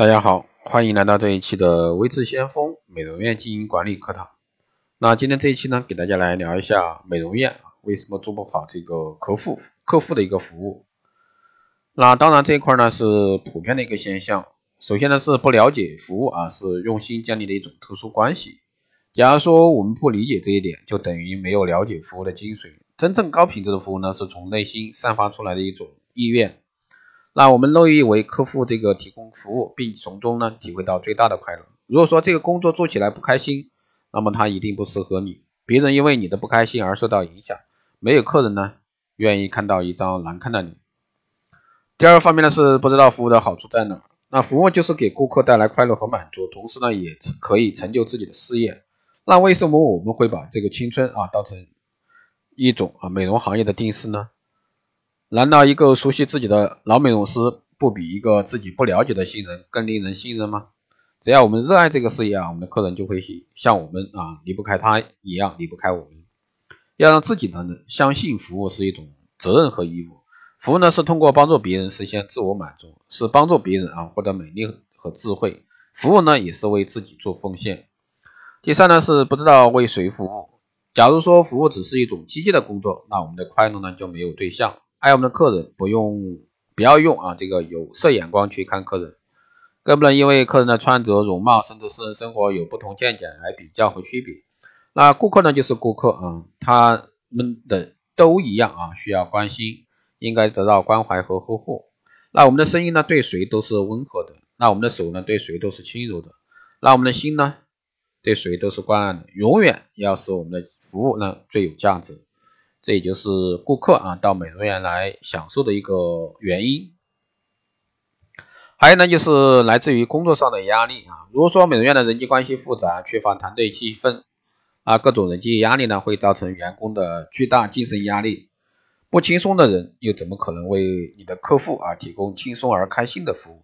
大家好，欢迎来到这一期的微智先锋美容院经营管理课堂。那今天这一期呢，给大家来聊一下美容院为什么做不好这个客户客户的一个服务。那当然这一块呢是普遍的一个现象。首先呢是不了解服务啊，是用心建立的一种特殊关系。假如说我们不理解这一点，就等于没有了解服务的精髓。真正高品质的服务呢，是从内心散发出来的一种意愿。那我们乐意为客户这个提供服务，并从中呢体会到最大的快乐。如果说这个工作做起来不开心，那么他一定不适合你。别人因为你的不开心而受到影响，没有客人呢愿意看到一张难看的脸。第二个方面呢是不知道服务的好处在哪。那服务就是给顾客带来快乐和满足，同时呢也可以成就自己的事业。那为什么我们会把这个青春啊当成一种啊美容行业的定式呢？难道一个熟悉自己的老美容师不比一个自己不了解的新人更令人信任吗？只要我们热爱这个事业啊，我们的客人就会像我们啊离不开他一样离不开我们。要让自己的人相信服务是一种责任和义务，服务呢是通过帮助别人实现自我满足，是帮助别人啊获得美丽和智慧。服务呢也是为自己做奉献。第三呢是不知道为谁服务。假如说服务只是一种机械的工作，那我们的快乐呢就没有对象。爱我们的客人，不用不要用啊这个有色眼光去看客人，更不能因为客人的穿着、容貌，甚至私人生活有不同见解来比较和区别。那顾客呢就是顾客啊，他们的都一样啊，需要关心，应该得到关怀和呵护。那我们的声音呢对谁都是温和的，那我们的手呢对谁都是轻柔的，那我们的心呢对谁都是关爱的。永远要使我们的服务呢最有价值。这也就是顾客啊到美容院来享受的一个原因。还有呢，就是来自于工作上的压力啊。如果说美容院的人际关系复杂，缺乏团队气氛啊，各种人际压力呢，会造成员工的巨大精神压力。不轻松的人，又怎么可能为你的客户啊提供轻松而开心的服务？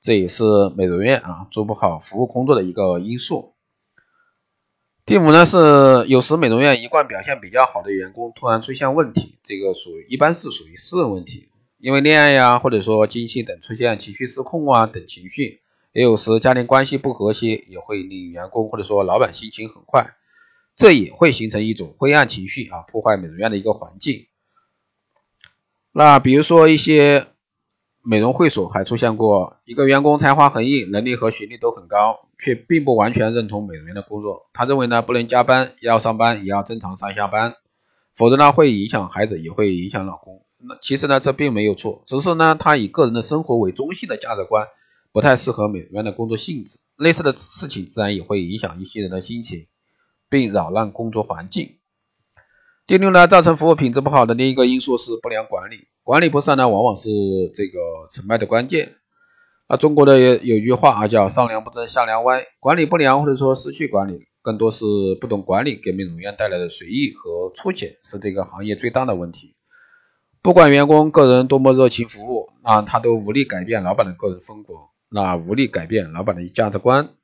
这也是美容院啊做不好服务工作的一个因素。第五呢是有时美容院一贯表现比较好的员工突然出现问题，这个属于一般是属于私人问题，因为恋爱呀或者说经期等出现情绪失控啊等情绪，也有时家庭关系不和谐也会令员工或者说老板心情很坏，这也会形成一种灰暗情绪啊，破坏美容院的一个环境。那比如说一些。美容会所还出现过一个员工才华横溢，能力和学历都很高，却并不完全认同美容院的工作。他认为呢，不能加班，要上班也要正常上下班，否则呢会影响孩子，也会影响老公。那其实呢，这并没有错，只是呢，他以个人的生活为中心的价值观不太适合美容院的工作性质。类似的事情自然也会影响一些人的心情，并扰乱工作环境。第六呢，造成服务品质不好的另一个因素是不良管理。管理不善呢，往往是这个成败的关键。那，中国的有句话啊，叫上梁不正下梁歪。管理不良或者说失去管理，更多是不懂管理给美容院带来的随意和粗浅，是这个行业最大的问题。不管员工个人多么热情服务，啊，他都无力改变老板的个人风格，那无力改变老板的价值观。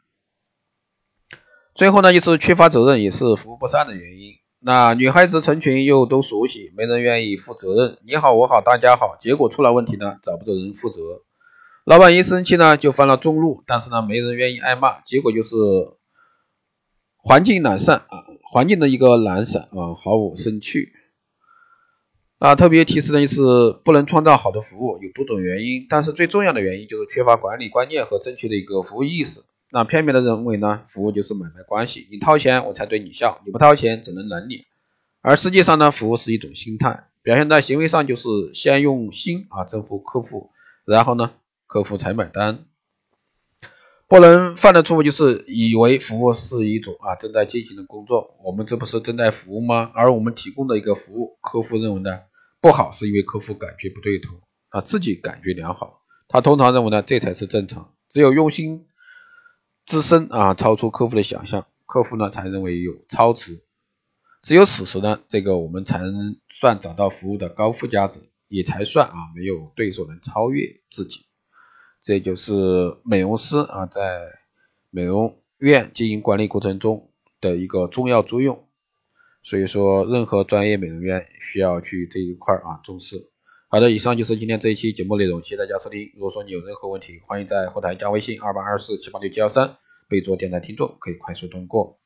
最后呢，就是缺乏责任，也是服务不善的原因。那女孩子成群又都熟悉，没人愿意负责任。你好，我好，大家好，结果出了问题呢，找不到人负责。老板一生气呢，就犯了众怒，但是呢，没人愿意挨骂，结果就是环境懒散啊，环境的一个懒散啊，毫无生趣。啊，特别提示的就是不能创造好的服务，有多种原因，但是最重要的原因就是缺乏管理观念和正确的一个服务意识。那片面的认为呢，服务就是买卖关系，你掏钱我才对你笑，你不掏钱只能冷你。而实际上呢，服务是一种心态，表现在行为上就是先用心啊征服客户，然后呢客户才买单。不能犯的错误就是以为服务是一种啊正在进行的工作，我们这不是正在服务吗？而我们提供的一个服务，客户认为呢不好，是因为客户感觉不对头啊，自己感觉良好，他通常认为呢这才是正常，只有用心。自身啊超出客户的想象，客户呢才认为有超值，只有此时呢，这个我们才能算找到服务的高附加值，也才算啊没有对手能超越自己。这就是美容师啊在美容院经营管理过程中的一个重要作用。所以说，任何专业美容院需要去这一块啊重视。好的，以上就是今天这一期节目内容，谢谢大家收听。如果说你有任何问题，欢迎在后台加微信二八二四七八六七幺三，备注电台听众，可以快速通过。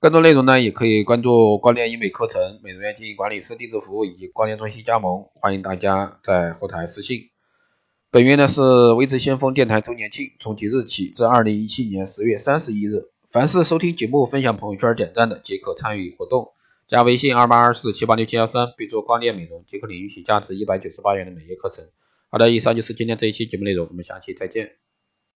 更多内容呢，也可以关注光电医美课程、美容院经营管理师定制服务以及光电中心加盟，欢迎大家在后台私信。本月呢是微智先锋电台周年庆，从即日起至二零一七年十月三十一日，凡是收听节目、分享朋友圈、点赞的，即可参与活动。加微信二八二四七八六七幺三，备注光电美容，即可领取价值一百九十八元的美业课程。好的，以上就是今天这一期节目内容，我们下期再见。